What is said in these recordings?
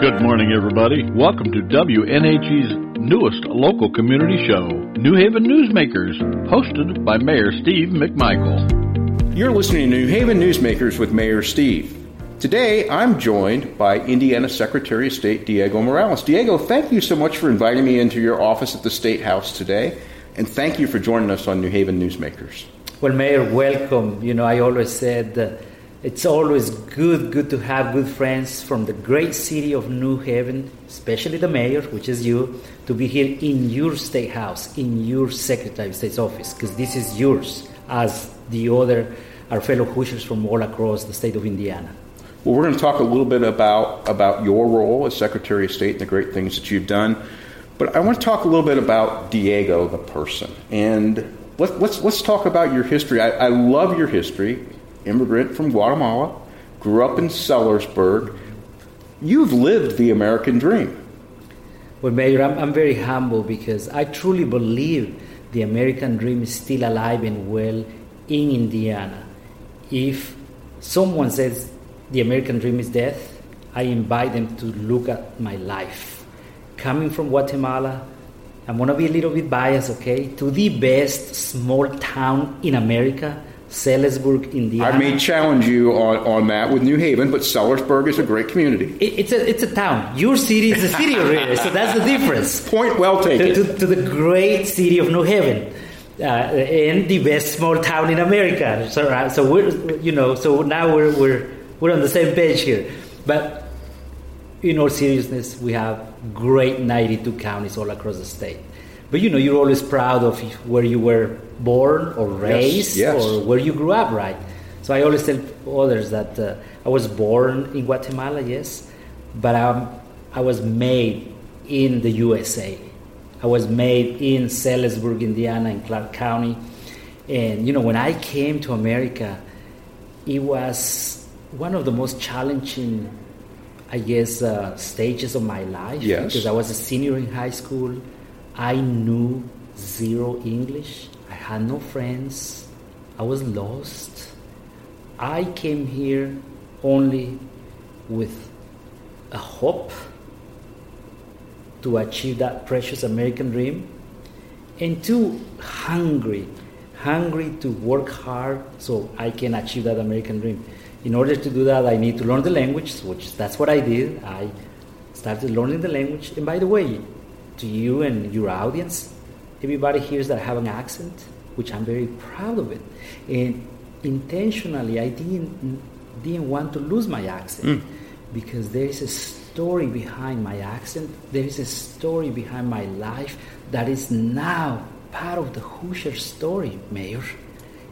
Good morning, everybody. Welcome to WNHE's newest local community show, New Haven Newsmakers, hosted by Mayor Steve McMichael. You're listening to New Haven Newsmakers with Mayor Steve. Today, I'm joined by Indiana Secretary of State Diego Morales. Diego, thank you so much for inviting me into your office at the State House today, and thank you for joining us on New Haven Newsmakers. Well, Mayor, welcome. You know, I always said uh, it's always good, good to have good friends from the great city of New Haven, especially the mayor, which is you, to be here in your state house, in your Secretary of State's office, because this is yours, as the other, our fellow Hoosiers from all across the state of Indiana. Well, we're going to talk a little bit about, about your role as Secretary of State and the great things that you've done. But I want to talk a little bit about Diego, the person. And let, let's, let's talk about your history. I, I love your history. Immigrant from Guatemala, grew up in Sellersburg. You've lived the American dream. Well, Mayor, I'm, I'm very humble because I truly believe the American dream is still alive and well in Indiana. If someone says the American dream is dead, I invite them to look at my life. Coming from Guatemala, I'm going to be a little bit biased, okay, to the best small town in America, Sellersburg, Indiana. I may challenge you on, on that with New Haven, but Sellersburg is a great community. It, it's, a, it's a town. Your city is a city really, so that's the difference. Point well taken. To, to, to the great city of New Haven. Uh, and the best small town in America. So, uh, so we're, you know, so now we're, we're, we're on the same page here. But in all seriousness, we have great 92 counties all across the state. But you know, you're always proud of where you were born or raised yes, yes. or where you grew up, right? So I always tell others that uh, I was born in Guatemala, yes, but um, I was made in the USA. I was made in Sellersburg, Indiana, in Clark County. And you know, when I came to America, it was one of the most challenging, I guess, uh, stages of my life. Yes. Because I was a senior in high school. I knew zero English. I had no friends. I was lost. I came here only with a hope to achieve that precious American dream, and two, hungry, hungry to work hard so I can achieve that American dream. In order to do that, I need to learn the language, which that's what I did. I started learning the language, and by the way, to you and your audience, everybody hears that I have an accent, which I'm very proud of it, and intentionally, I didn't didn't want to lose my accent Mm. because there is a story behind my accent. There is a story behind my life that is now part of the Hoosier story, Mayor.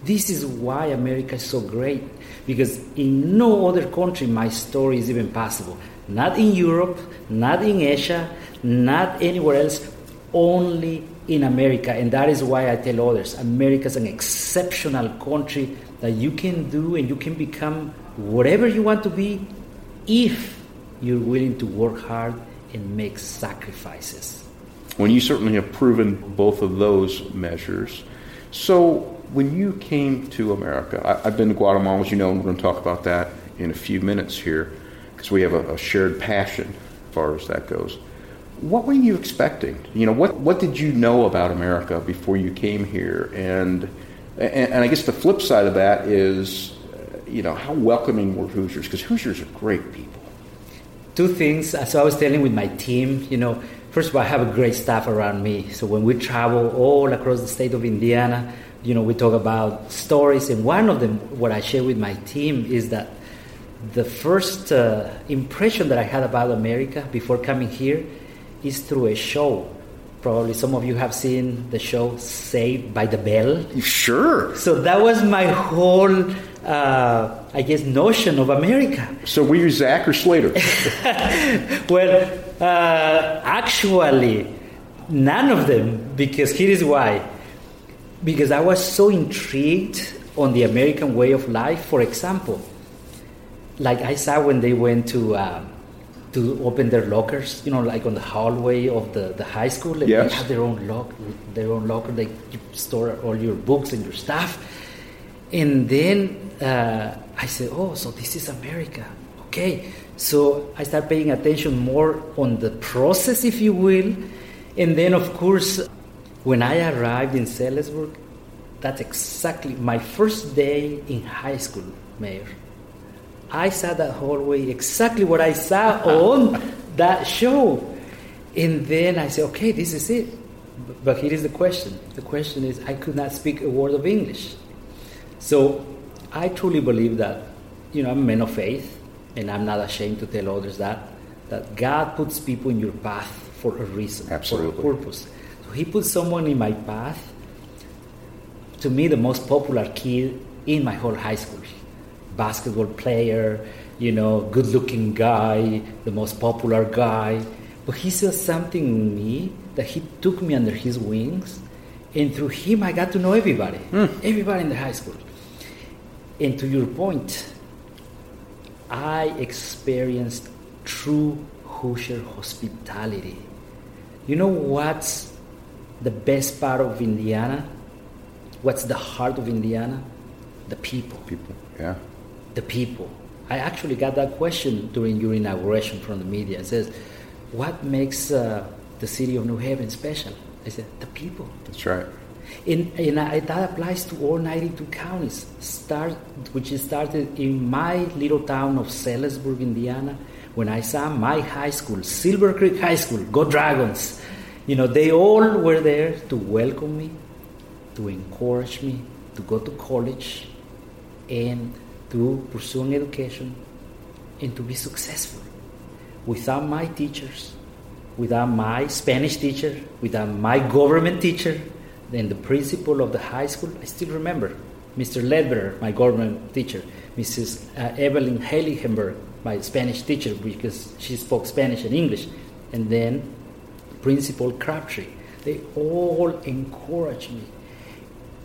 This is why America is so great because in no other country my story is even possible. Not in Europe, not in Asia, not anywhere else, only in America. And that is why I tell others America is an exceptional country that you can do and you can become whatever you want to be if you're willing to work hard and make sacrifices. When you certainly have proven both of those measures. So, when you came to America, I, I've been to Guatemala, as you know, and we're going to talk about that in a few minutes here because we have a, a shared passion as far as that goes. What were you expecting? You know, what, what did you know about America before you came here? And, and, and I guess the flip side of that is, you know, how welcoming were Hoosiers? Because Hoosiers are great people. Two things. So I was telling with my team, you know, first of all, I have a great staff around me. So when we travel all across the state of Indiana, you know, we talk about stories, and one of them, what I share with my team, is that the first uh, impression that I had about America before coming here is through a show. Probably some of you have seen the show Saved by the Bell. Sure. So that was my whole, uh, I guess, notion of America. So were you Zach or Slater? well, uh, actually, none of them, because here is why. Because I was so intrigued on the American way of life. For example, like I saw when they went to um, to open their lockers, you know, like on the hallway of the, the high school, and Yes. they have their own lock, their own locker. They store all your books and your stuff. And then uh, I said, "Oh, so this is America, okay?" So I start paying attention more on the process, if you will. And then, of course, when I arrived in Sellersburg, that's exactly my first day in high school, Mayor. I saw that hallway exactly what I saw on that show. And then I said, okay, this is it. But here is the question. The question is, I could not speak a word of English. So I truly believe that, you know, I'm a man of faith, and I'm not ashamed to tell others that, that God puts people in your path for a reason, Absolutely. for a purpose. So He put someone in my path, to me, the most popular kid in my whole high school. Basketball player, you know, good looking guy, the most popular guy. But he saw something in me that he took me under his wings, and through him, I got to know everybody, hmm. everybody in the high school. And to your point, I experienced true Hoosier hospitality. You know what's the best part of Indiana? What's the heart of Indiana? The people. People, yeah. The people. I actually got that question during your inauguration from the media. It says, What makes uh, the city of New Haven special? I said, The people. That's right. And, and I, that applies to all 92 counties, start, which started in my little town of Sellersburg, Indiana, when I saw my high school, Silver Creek High School, go Dragons. You know, they all were there to welcome me, to encourage me, to go to college, and to pursue an education, and to be successful. Without my teachers, without my Spanish teacher, without my government teacher, then the principal of the high school, I still remember, Mr. Ledbetter, my government teacher, Mrs. Uh, Evelyn Heiligenberg, my Spanish teacher, because she spoke Spanish and English, and then Principal Crabtree. They all encouraged me.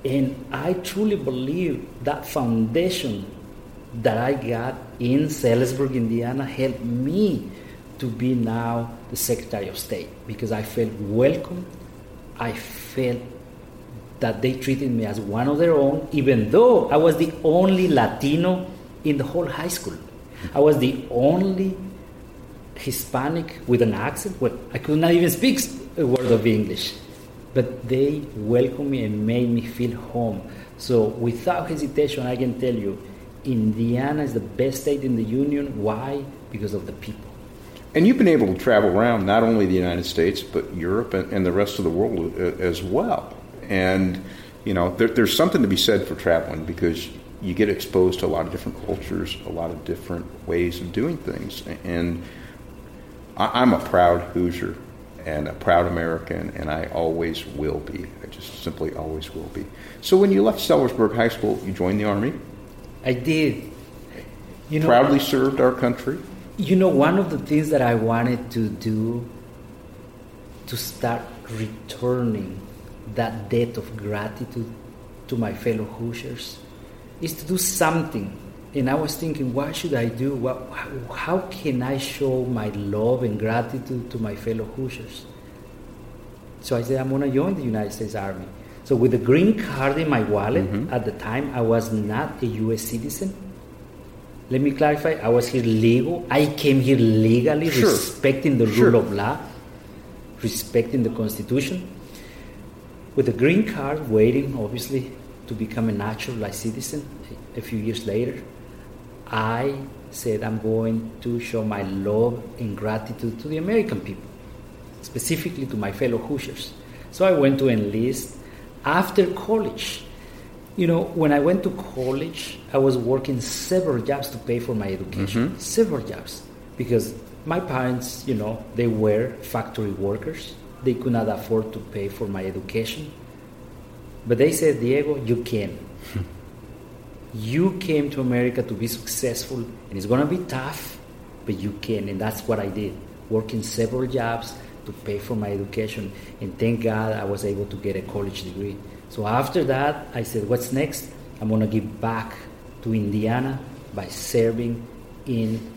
And I truly believe that foundation that I got in Sellersburg, Indiana, helped me to be now the Secretary of State because I felt welcome. I felt that they treated me as one of their own, even though I was the only Latino in the whole high school. I was the only Hispanic with an accent. Well, I could not even speak a word of English, but they welcomed me and made me feel home. So, without hesitation, I can tell you, Indiana is the best state in the union. Why? Because of the people. And you've been able to travel around not only the United States, but Europe and, the rest of the world uh, as well. And, you know, there, there's something to be said for traveling because you get exposed to a lot of different cultures, a lot of different ways of doing things. And I, I'm a proud Hoosier and a proud American, and I always will be. I just simply always will be. So when you left Sellersburg High School, you joined the Army, I did. You know, proudly served our country. You know, one of the things that I wanted to do to start returning that debt of gratitude to my fellow Hoosiers is to do something. And I was thinking, what should I do? What, how, how can I show my love and gratitude to my fellow Hoosiers? So I said, I'm going to join the United States Army. So with the green card in my wallet, mm-hmm. at the time I was not a U.S. citizen. Let me clarify, I was here legal. I came here legally, Sure. respecting the Sure. rule of law, respecting the Constitution. With a green card, waiting obviously to become a naturalized citizen a few years later, I said I'm going to show my love and gratitude to the American people, specifically to my fellow Hoosiers. So I went to enlist after college. You know, when I went to college, I was working several jobs to pay for my education. Mm-hmm. Several jobs. Because my parents, you know, they were factory workers. They could not afford to pay for my education. But they said, Diego, you can. you came to America to be successful, and it's going to be tough, but you can. And that's what I did, working several jobs to pay for my education. And thank God I was able to get a college degree. So after that, I said, what's next? I'm going to give back to Indiana by serving in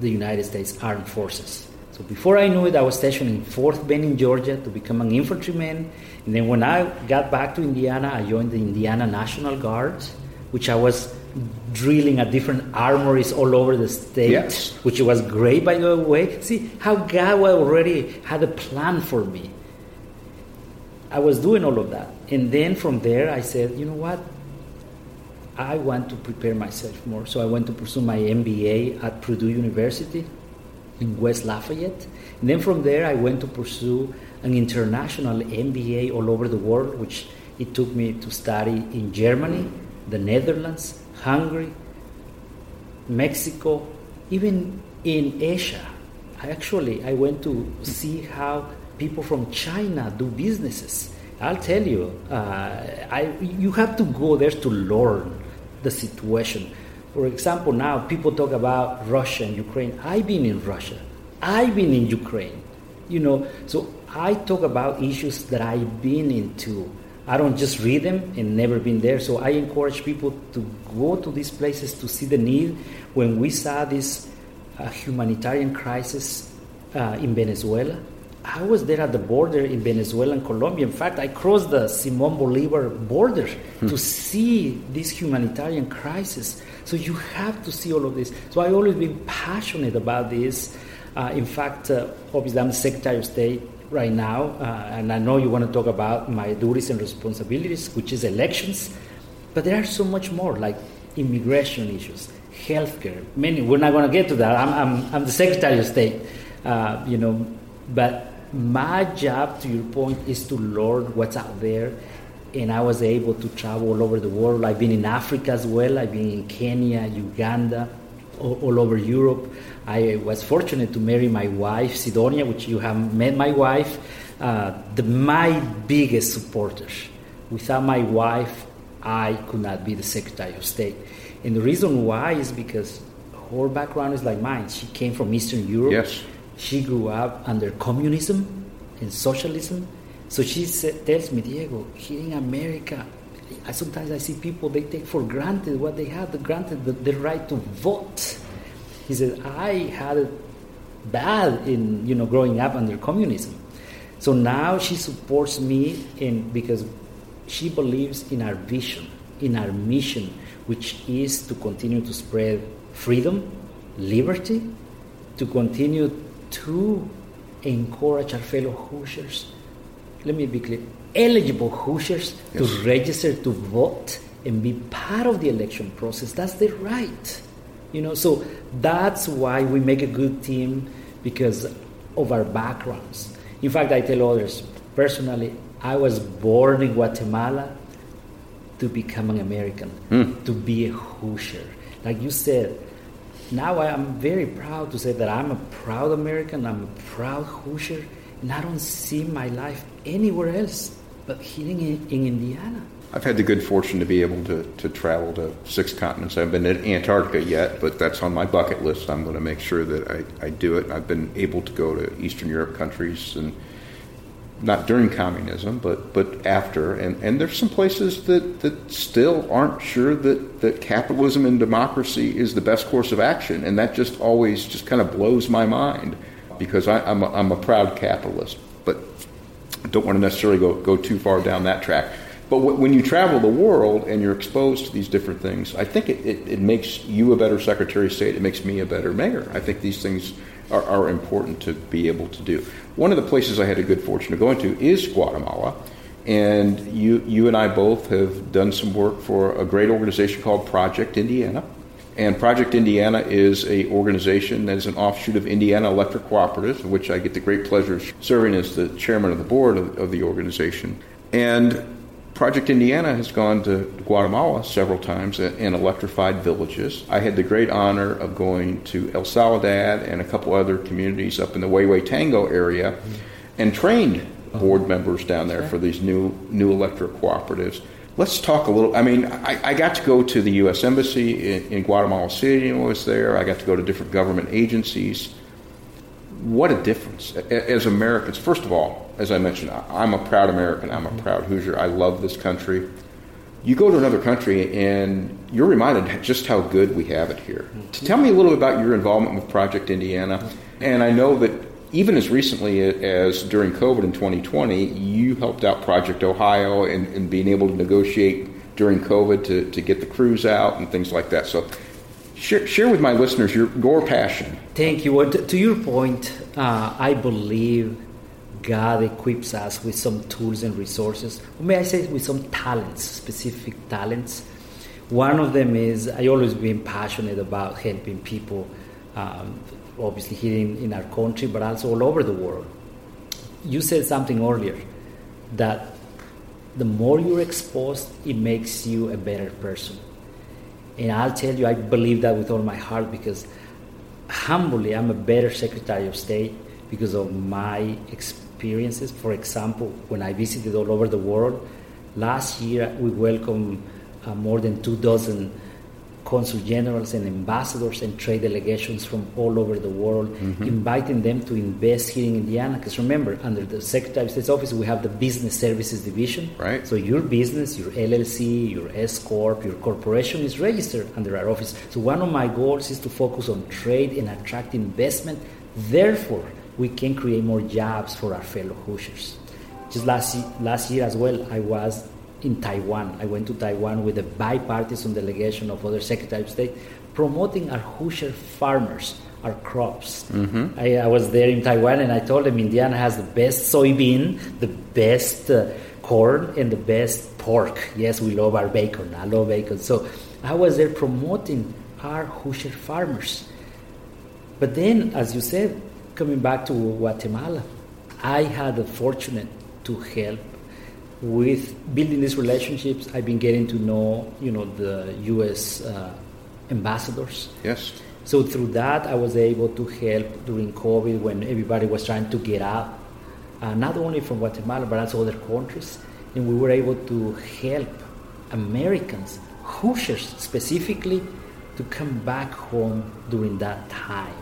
the United States Armed Forces. So before I knew it, I was stationed in Fort Benning, Georgia to become an infantryman. And then when I got back to Indiana, I joined the Indiana National Guard, which I was drilling at different armories all over the state, yes. which was great, by the way. See how God already had a plan for me. I was doing all of that. And then from there, I said, you know what? I want to prepare myself more. So I went to pursue my MBA at Purdue University in West Lafayette. And then from there, I went to pursue an international MBA all over the world, which it took me to study in Germany, the Netherlands, Hungary, Mexico, even in Asia. I actually I went to see how people from China do businesses. I'll tell you, uh, I, you have to go there to learn the situation. For example, now people talk about Russia and Ukraine. I've been in Russia. I've been in Ukraine. You know, so I talk about issues that I've been into. I don't just read them and never been there. So I encourage people to go to these places to see the need. When we saw this uh, humanitarian crisis uh, in Venezuela, I was there at the border in Venezuela and Colombia. In fact, I crossed the Simon Bolivar border hmm. to see this humanitarian crisis. So you have to see all of this. So I always been passionate about this. Uh, in fact, uh, obviously, I'm the Secretary of State right now, uh, and I know you want to talk about my duties and responsibilities, which is elections. But there are so much more, like immigration issues, healthcare. Many. We're not going to get to that. I'm, I'm, I'm the Secretary of State, uh, you know, but my job, to your point, is to learn what's out there. And I was able to travel all over the world. I've been in Africa as well. I've been in Kenya, Uganda, all, all over Europe. I was fortunate to marry my wife, Sidonia, which you have met my wife, uh, the, my biggest supporter. Without my wife, I could not be the Secretary of State. And the reason why is because her background is like mine. She came from Eastern Europe. Yes. She grew up under communism and socialism. So she said, tells me, Diego, here in America, I, sometimes I see people, they take for granted what they have, the granted the, the right to vote. He said, I had it bad in, you know, growing up under communism. So now she supports me in, because she believes in our vision, in our mission, which is to continue to spread freedom, liberty, to continue to encourage our fellow Hoosiers, let me be clear, eligible Hoosiers yes. to register to vote and be part of the election process. That's their right. You know, so that's why we make a good team because of our backgrounds. In fact, I tell others personally, I was born in Guatemala to become an American, mm. to be a Hoosier. Like you said, now I am very proud to say that I'm a proud American, I'm a proud Hoosier, and I don't see my life anywhere else but here in, in Indiana. I've had the good fortune to be able to, to travel to six continents. I haven't been to Antarctica yet, but that's on my bucket list. I'm going to make sure that I, I do it. I've been able to go to Eastern Europe countries and not during communism, but but after. And, and there's some places that, that still aren't sure that, that capitalism and democracy is the best course of action. And that just always just kind of blows my mind because I, am a, I'm a proud capitalist. But don't want to necessarily go, go too far down that track. But w- when you travel the world and you're exposed to these different things, I think it, it, it makes you a better Secretary of State. It makes me a better mayor. I think these things are, are important to be able to do. One of the places I had a good fortune of going to is Guatemala. And you, you and I both have done some work for a great organization called Project Indiana. And Project Indiana is a organization that is an offshoot of Indiana Electric Cooperatives, in which I get the great pleasure of serving as the chairman of the board of, of the organization. And Project Indiana has gone to Guatemala several times and electrified villages. I had the great honor of going to El Soledad and a couple other communities up in the Huehuetenango area and trained board members down there for these new new electric cooperatives. Let's talk a little. I mean, I, I got to go to the U.S. Embassy in, in Guatemala City and was there. I got to go to different government agencies what a difference as Americans. First of all, as I mentioned, I'm a proud American. I'm a mm-hmm. proud Hoosier. I love this country. You go to another country and you're reminded just how good we have it here. Mm-hmm. Tell me a little bit about your involvement with Project Indiana. Mm-hmm. And I know that even as recently as during COVID in 2020, you helped out Project Ohio and, in being able to negotiate during COVID to, to get the crews out and things like that. So share, share with my listeners your, your passion. Thank you. Well, to, to your point, uh, I believe God equips us with some tools and resources, may I say with some talents, specific talents. One of them is I always been passionate about helping people, um, obviously here in, in our country, but also all over the world. You said something earlier that the more you're exposed, it makes you a better person. And I'll tell you, I believe that with all my heart because humbly, I'm a better Secretary of State because of my experiences. For example, when I visited all over the world, last year we welcomed uh, more than two dozen consul generals and ambassadors and trade delegations from all over the world, mm-hmm. inviting them to invest here in Indiana. Because remember, under the Secretary of State's office, we have the Business Services Division. Right. So your business, your LLC, your S corp, your corporation is registered under our office. So one of my goals is to focus on trade and attract investment. Therefore, we can create more jobs for our fellow Hoosiers. Just last last year as well, I was in Taiwan. I went to Taiwan with a bipartisan delegation of other Secretary of State promoting our Hoosier farmers, our crops. Mm-hmm. I, I, was there in Taiwan and I told them Indiana has the best soybean, the best uh, corn, and the best pork. Yes, we love our bacon. I love bacon. So I was there promoting our Hoosier farmers. But then, as you said, coming back to Guatemala, I had the fortunate to help with building these relationships, I've been getting to know, you know, the U.S. Uh, ambassadors. Yes. So through that, I was able to help during COVID when everybody was trying to get out, uh, not only from Guatemala but also other countries, and we were able to help Americans, Hoosiers specifically, to come back home during that time.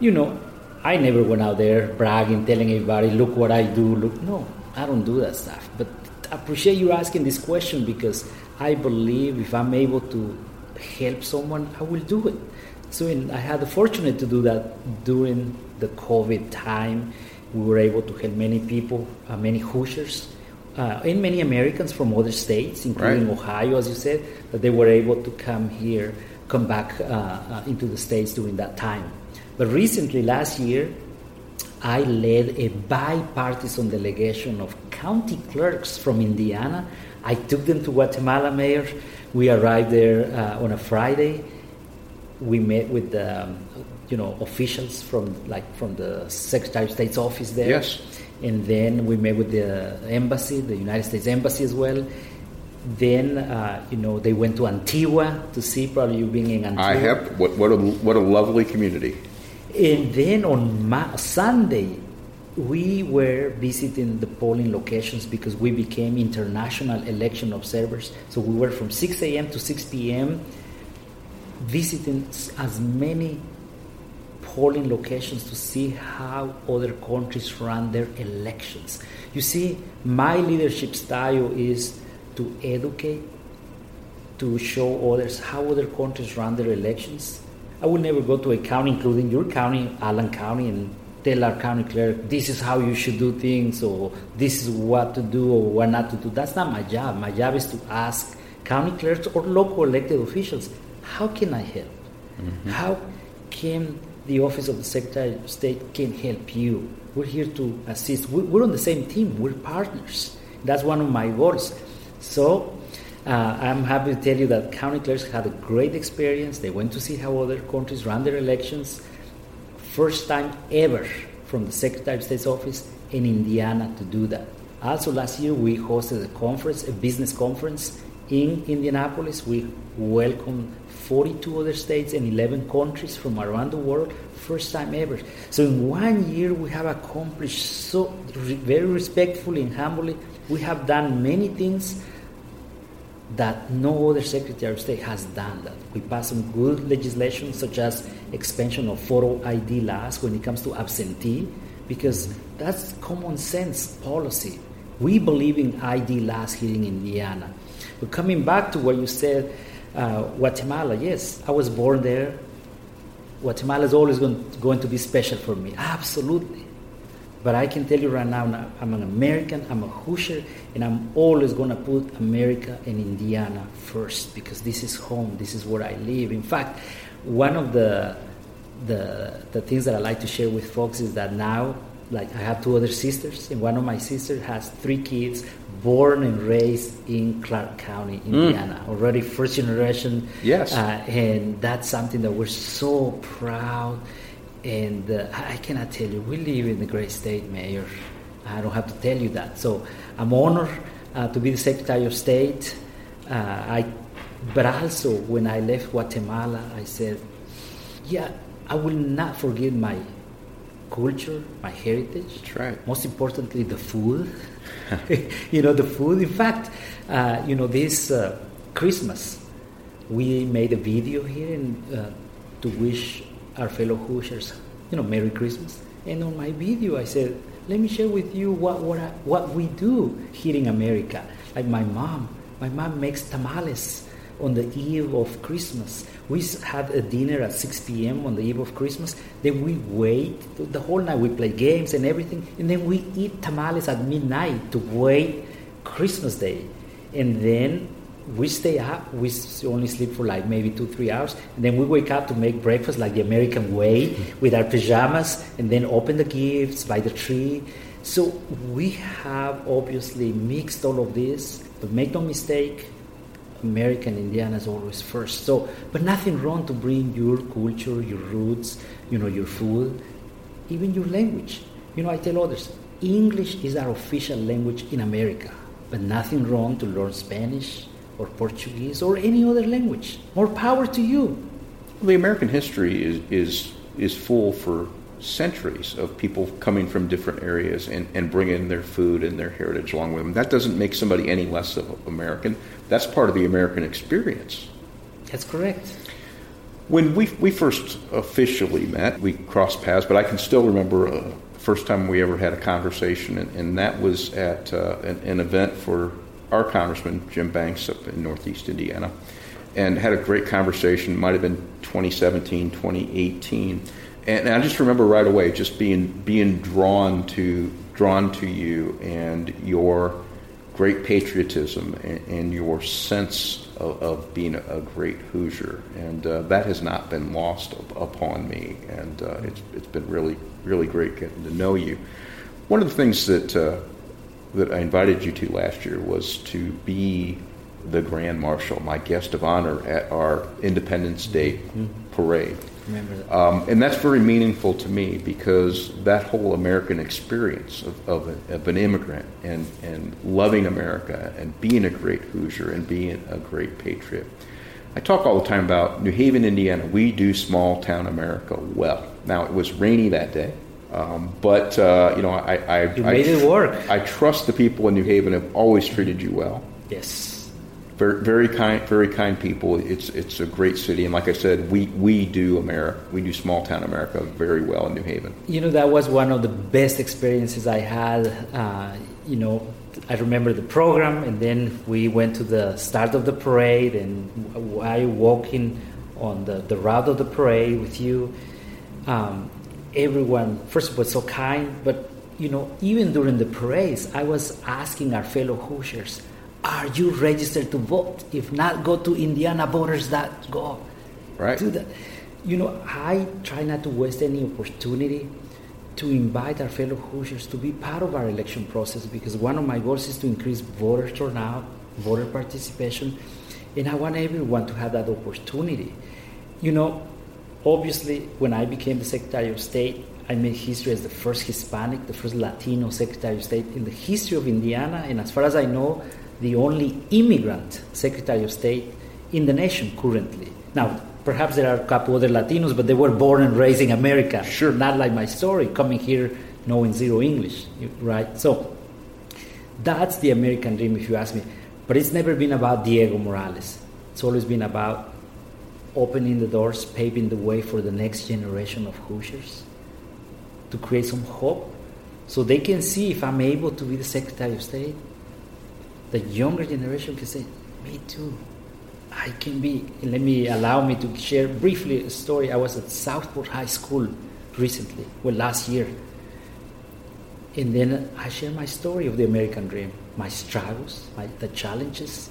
You know, I never went out there bragging, telling everybody, "Look what I do." Look, no, I don't do that stuff. But I appreciate you asking this question because I believe if I'm able to help someone, I will do it. So in, I had the fortunate to do that during the COVID time. We were able to help many people, uh, many Hoosiers, uh, and many Americans from other states, including right. Ohio, as you said, that they were able to come here, come back uh, uh into the states during that time. But recently, last year, I led a bipartisan delegation of county clerks from Indiana. I took them to Guatemala, Mayor. We arrived there uh, on a Friday. We met with the, um, you know, officials from like from the Secretary of State's office there. Yes. And then we met with the embassy, the United States embassy as well. Then, uh, you know, they went to Antigua to see. Probably you being in Antigua. I have. What, what a what a lovely community. And then on Ma- Sunday, we were visiting the polling locations because we became international election observers. So we were from 6 a.m. to 6 p.m. visiting as many polling locations to see how other countries run their elections. You see, my leadership style is to educate, to show others how other countries run their elections I would never go to a county, including your county, Allen County, and tell our county clerk, this is how you should do things, or this is what to do or what not to do. That's not my job. My job is to ask county clerks or local elected officials, how can I help? Mm-hmm. How can the Office of the Secretary of State can help you? We're here to assist. We're on the same team. We're partners. That's one of my goals. So uh, I'm happy to tell you that county clerks had a great experience. They went to see how other countries run their elections. First time ever from the Secretary of State's office in Indiana to do that. Also, last year we hosted a conference, a business conference in Indianapolis. We welcomed 42 other states and 11 countries from around the world, first time ever. So, in one year, we have accomplished so very respectfully and humbly. We have done many things that no other Secretary of State has done that. We passed some good legislation, such as expansion of photo ID laws when it comes to absentee, because that's common sense policy. We believe in ID laws here in Indiana. But coming back to what you said, uh, Guatemala, yes, I was born there. Guatemala is always going, going to be special for me, absolutely. But I can tell you right now, I'm an American, I'm a Hoosier, and I'm always going to put America and Indiana first because this is home, this is where I live. In fact, one of the, the, the things that I like to share with folks is that now, like I have two other sisters, and one of my sisters has three kids born and raised in Clark County, hmm. Indiana, mm. already first generation. Yes. Uh, and that's something that we're so proud and uh, I cannot tell you, we live in a great state, Mayor. I don't have to tell you that. So I'm honored uh, to be the Secretary of State. Uh, I, but also, when I left Guatemala, I said, yeah, I will not forget my culture, my heritage. That's right. Most importantly, the food. you know, the food. In fact, uh, you know, this uh, Christmas, we made a video here in, uh, to wish our fellow Hoosiers, you know, Merry Christmas. And on my video, I said, let me share with you what, what, I, what we do here in America. Like my mom, my mom makes tamales on the eve of Christmas. We had a dinner at 6 p.m. on the eve of Christmas. Then we wait the whole night. We play games and everything. And then we eat tamales at midnight to wait Christmas Day. And then we stay up, we only sleep for like maybe two, three hours, and then we wake up to make breakfast like the American way mm-hmm. with our pajamas, and then open the gifts by the tree. So we have obviously mixed all of this, but make no mistake, American Indiana is always first. So, but nothing wrong to bring your culture, your roots, you know, your food, even your language. You know, I tell others, English is our official language in America, but nothing wrong to learn Spanish, or Portuguese or any other language. More power to you. Well, the American history is, is, is full for centuries of people coming from different areas and, and bringing their food and their heritage along with them. That doesn't make somebody any less of American. That's part of the American experience. That's correct. When we, we first officially met, we crossed paths, but I can still remember uh, the first time we ever had a conversation, and, and that was at uh, an, an event for our congressman, Jim Banks, up in Northeast Indiana, and had a great conversation. Might have been 2017, 2018. And I just remember right away just being being drawn to drawn to you and your great patriotism and, and your sense of, of, being a great Hoosier, and uh, that has not been lost upon me. And uh, it's it's been really really great getting to know you. One of the things that uh, that I invited you to last year was to be the Grand Marshal, my guest of honor at our Independence Day mm-hmm. parade. Remember that. Um, and that's very meaningful to me because that whole American experience of, of, a, of, an immigrant and, and loving America and being a great Hoosier and being a great patriot. I talk all the time about New Haven, Indiana. We do small town America well. Now, it was rainy that day. Um, but uh, you know, I I, you made I, it work. I trust the people in New Haven have always treated you well. Yes. Very, very kind, very kind people. It's it's a great city, and like I said, we we do America, we do small town America very well in New Haven. You know, that was one of the best experiences I had. Uh, you know, I remember the program, and then we went to the start of the parade, and I walking on the, the route of the parade with you. Um, everyone, first of all, so kind, but you know, even during the parades, I was asking our fellow Hoosiers, are you registered to vote? If not, go to IndianaVoters.gov. Right. Do that. You know, I try not to waste any opportunity to invite our fellow Hoosiers to be part of our election process because one of my goals is to increase voter turnout, voter participation, and I want everyone to have that opportunity. You know, Obviously, when I became the Secretary of State, I made history as the first Hispanic, the first Latino Secretary of State in the history of Indiana, and as far as I know, the only immigrant Secretary of State in the nation currently. Now, perhaps there are a couple other Latinos, but they were born and raised in America. Sure. Not like my story, coming here knowing zero English, right? So, that's the American dream, if you ask me. But it's never been about Diego Morales. It's always been about opening the doors, paving the way for the next generation of Hoosiers to create some hope so they can see if I'm able to be the Secretary of State. The younger generation can say, Me too. I can be. Let me allow me to share briefly a story. I was at Southport High School recently, well, last year. And then I share my story of the American dream, my struggles, my, the challenges,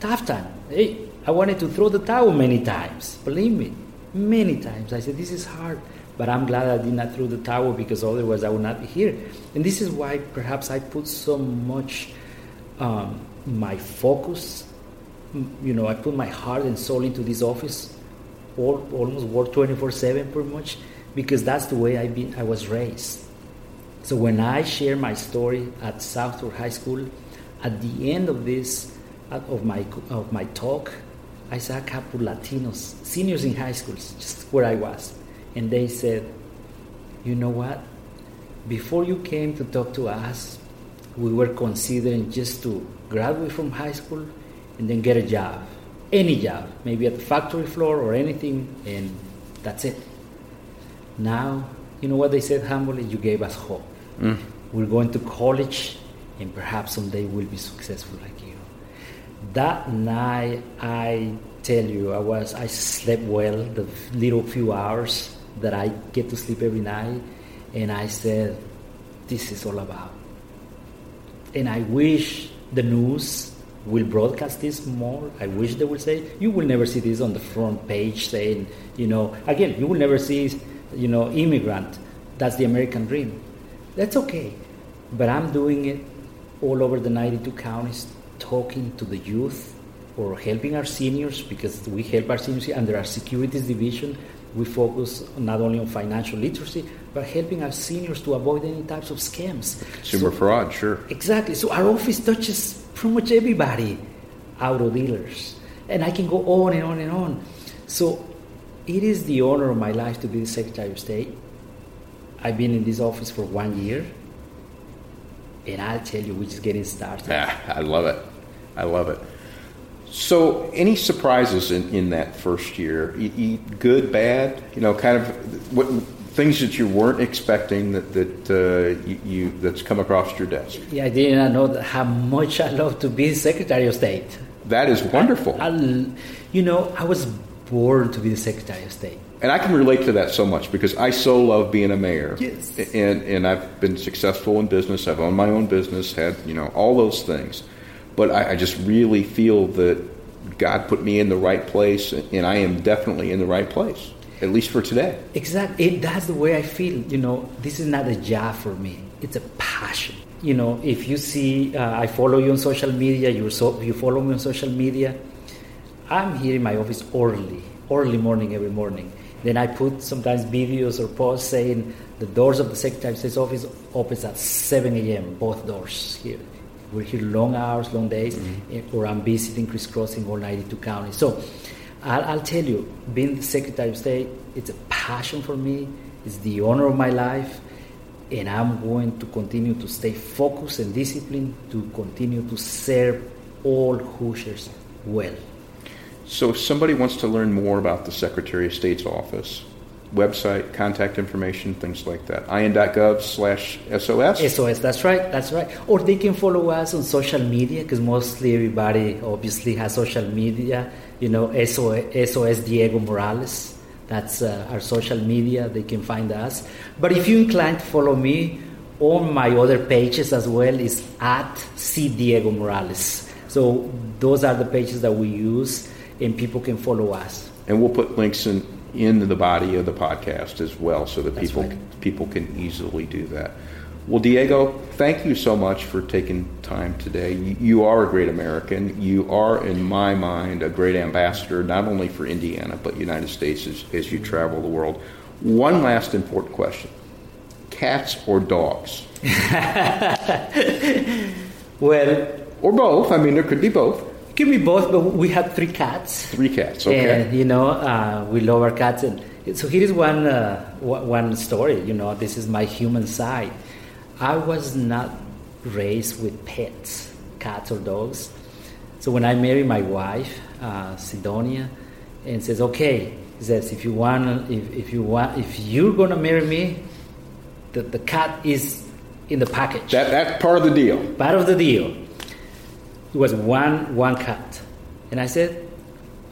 tough time. Hey, I wanted to throw the towel many times. Believe me, many times. I said, this is hard. But I'm glad I did not throw the towel because otherwise I would not be here. And this is why perhaps I put so much um, my focus, you know, I put my heart and soul into this office, all, almost work 24 7 pretty much, because that's the way I've been, I was raised. So when I share my story at Southwood High School, at the end of this, of my, of my talk, I saw a couple Latinos, seniors in high schools, just where I was. And they said, you know what? Before you came to talk to us, we were considering just to graduate from high school and then get a job, any job, maybe at the factory floor or anything, and that's it. Now, you know what they said humbly? You gave us hope. Mm. We're going to college, and perhaps someday we'll be successful like you. That night, I tell you, I was I slept well the little few hours that I get to sleep every night, and I said, "This is all about." And I wish the news will broadcast this more. I wish they will say, "You will never see this on the front page saying, you know, again, you will never see, you know, immigrant. That's the American dream." That's okay, but I'm doing it all over the 92 counties, talking to the youth or helping our seniors because we help our seniors under our securities division we focus not only on financial literacy, but helping our seniors to avoid any types of scams. Consumer so, fraud, sure. Exactly. So our office touches pretty much everybody, auto dealers. And I can go on and on and on. So it is the honor of my life to be the Secretary of State. I've been in this office for one year. And I'll tell you, we're just getting started. Yeah, I love it. I love it. So, any surprises in, in that first year? good, bad? You know, kind of what things that you weren't expecting that that uh, you, you, that's come across your desk. Yeah, I didn't know how much I love to be Secretary of State. That is wonderful. I, I, you know, I was born to be the Secretary of State. And I can relate to that so much because I so love being a mayor. Yes. And and I've been successful in business. I've owned my own business, had you know all those things. But I, I just really feel that God put me in the right place, and I am definitely in the right place, at least for today. Exactly. It, that's the way I feel. You know, this is not a job for me, it's a passion. You know, if you see, uh, I follow you on social media, you, so, you follow me on social media, I'm here in my office early, early morning every morning. Then I put sometimes videos or posts saying the doors of the Secretary of State's office opens at 7 a.m., both doors here. We're here long hours, long days, mm-hmm. or I'm visiting, crisscrossing all 92 counties. So I'll, I'll, tell you, being the Secretary of State, it's a passion for me. It's the honor of my life. And I'm going to continue to stay focused and disciplined to continue to serve all Hoosiers well. So, if somebody wants to learn more about the Secretary of State's office, website, contact information, things like that. in.gov slash SOS? SOS, that's right, that's right. Or they can follow us on social media because mostly everybody obviously has social media. You know, SOS, SOS Diego Morales. That's uh, our social media. They can find us. But if you're inclined to follow me, on my other pages as well is at C Diego Morales. So those are the pages that we use, and people can follow us. And we'll put links in in the body of the podcast as well, so that That's people right. people can easily do that. Well, Diego, thank you so much for taking time today. You, you, are a great American. You are, in my mind, a great ambassador, not only for Indiana, but United States as, as you travel the world. One last important question cats or dogs? well, or both. I mean, there could be both. Give me both, but we have three cats. Three cats, okay. And, you know, uh, we love our cats. And so here is one, uh, one story, you know, this is my human side. I was not raised with pets, cats or dogs. So when I married my wife, uh, Sidonia, and says, okay, says, if you want, if, if you want, if you're gonna marry me, the, the cat is in the package. That, that's part of the deal. Part of the deal. It was one one cat, and I said,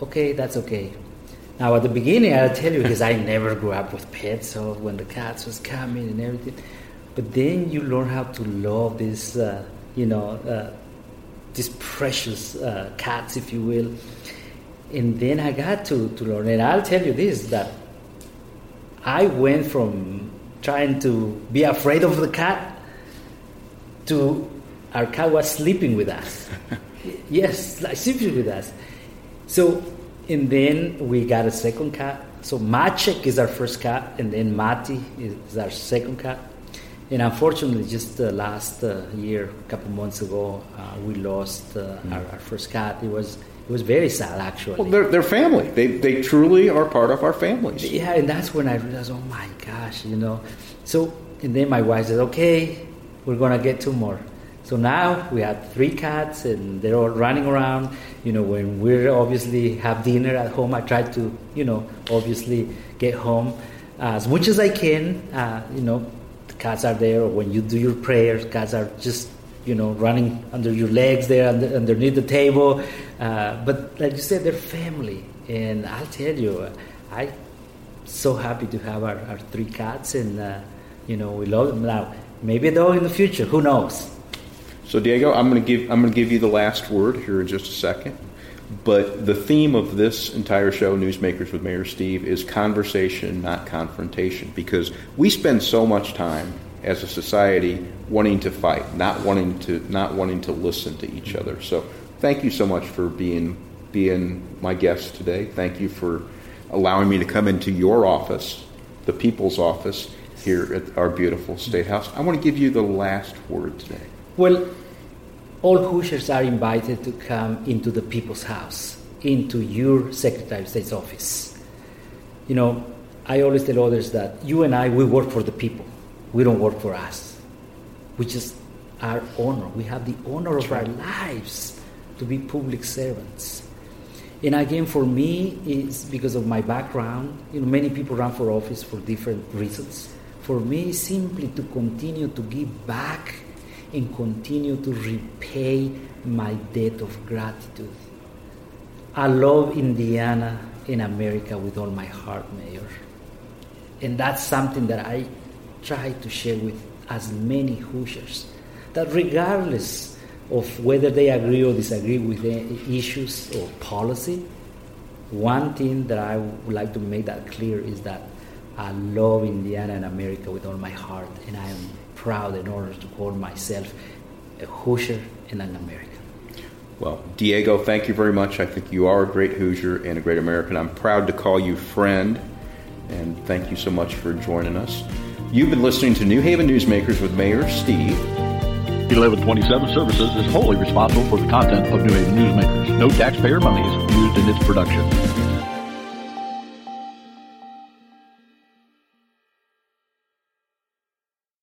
"Okay, that's okay." Now at the beginning, I'll tell you because I never grew up with pets, so when the cats was coming and everything, But then you learn how to love this, uh, you know, uh, these precious uh, cats, if you will. And then I got to, to learn. And I'll tell you this that I went from trying to be afraid of the cat to our cat was sleeping with us. yes, like sleeping with us. So, and then we got a second cat. So Maciek is our first cat, and then Mati is our second cat. And unfortunately, just uh, last uh, year, a couple months ago, uh, we lost uh, mm. our, our, first cat. It was it was very sad, actually. Well, they're, they're family. They, they truly are part of our families. Yeah, and that's when I realized, oh my gosh, you know. So, and then my wife said, okay, we're going to get two more. So now we have three cats and they're all running around. You know, when we obviously have dinner at home, I try to, you know, obviously get home as much as I can. Uh, you know, the cats are there. Or when you do your prayers, cats are just, you know, running under your legs there under, underneath the table. Uh, but like you said, they're family. And I'll tell you, I'm so happy to have our, our three cats and, uh, you know, we love them now. Maybe dog in the future, who knows? So Diego, I'm going to give I'm going to give you the last word here in just a second. But the theme of this entire show, Newsmakers with Mayor Steve, is conversation, not confrontation, because we spend so much time as a society wanting to fight, not wanting to not wanting to listen to each other. So thank you so much for being being my guest today. Thank you for allowing me to come into your office, the people's office here at our beautiful state house. I want to give you the last word today. Well, all Hoosiers are invited to come into the people's house, into your Secretary of State's office. You know, I always tell others that you and I, we work for the people. We don't work for us. We just are honor. We have the honor of our lives to be public servants. And again, for me, it's because of my background. You know, many people run for office for different reasons. For me, simply to continue to give back and continue to repay my debt of gratitude. I love Indiana and America with all my heart, Mayor. And that's something that I try to share with as many Hoosiers. That regardless of whether they agree or disagree with issues or policy, one thing that I would like to make that clear is that I love Indiana and America with all my heart, and I am proud in order to call myself a Hoosier and an American. Well, Diego, thank you very much. I think you are a great Hoosier and a great American. I'm proud to call you friend, and thank you so much for joining us. You've been listening to New Haven Newsmakers with Mayor Steve. 1127 Services is wholly responsible for the content of New Haven Newsmakers. No taxpayer money is used in its production.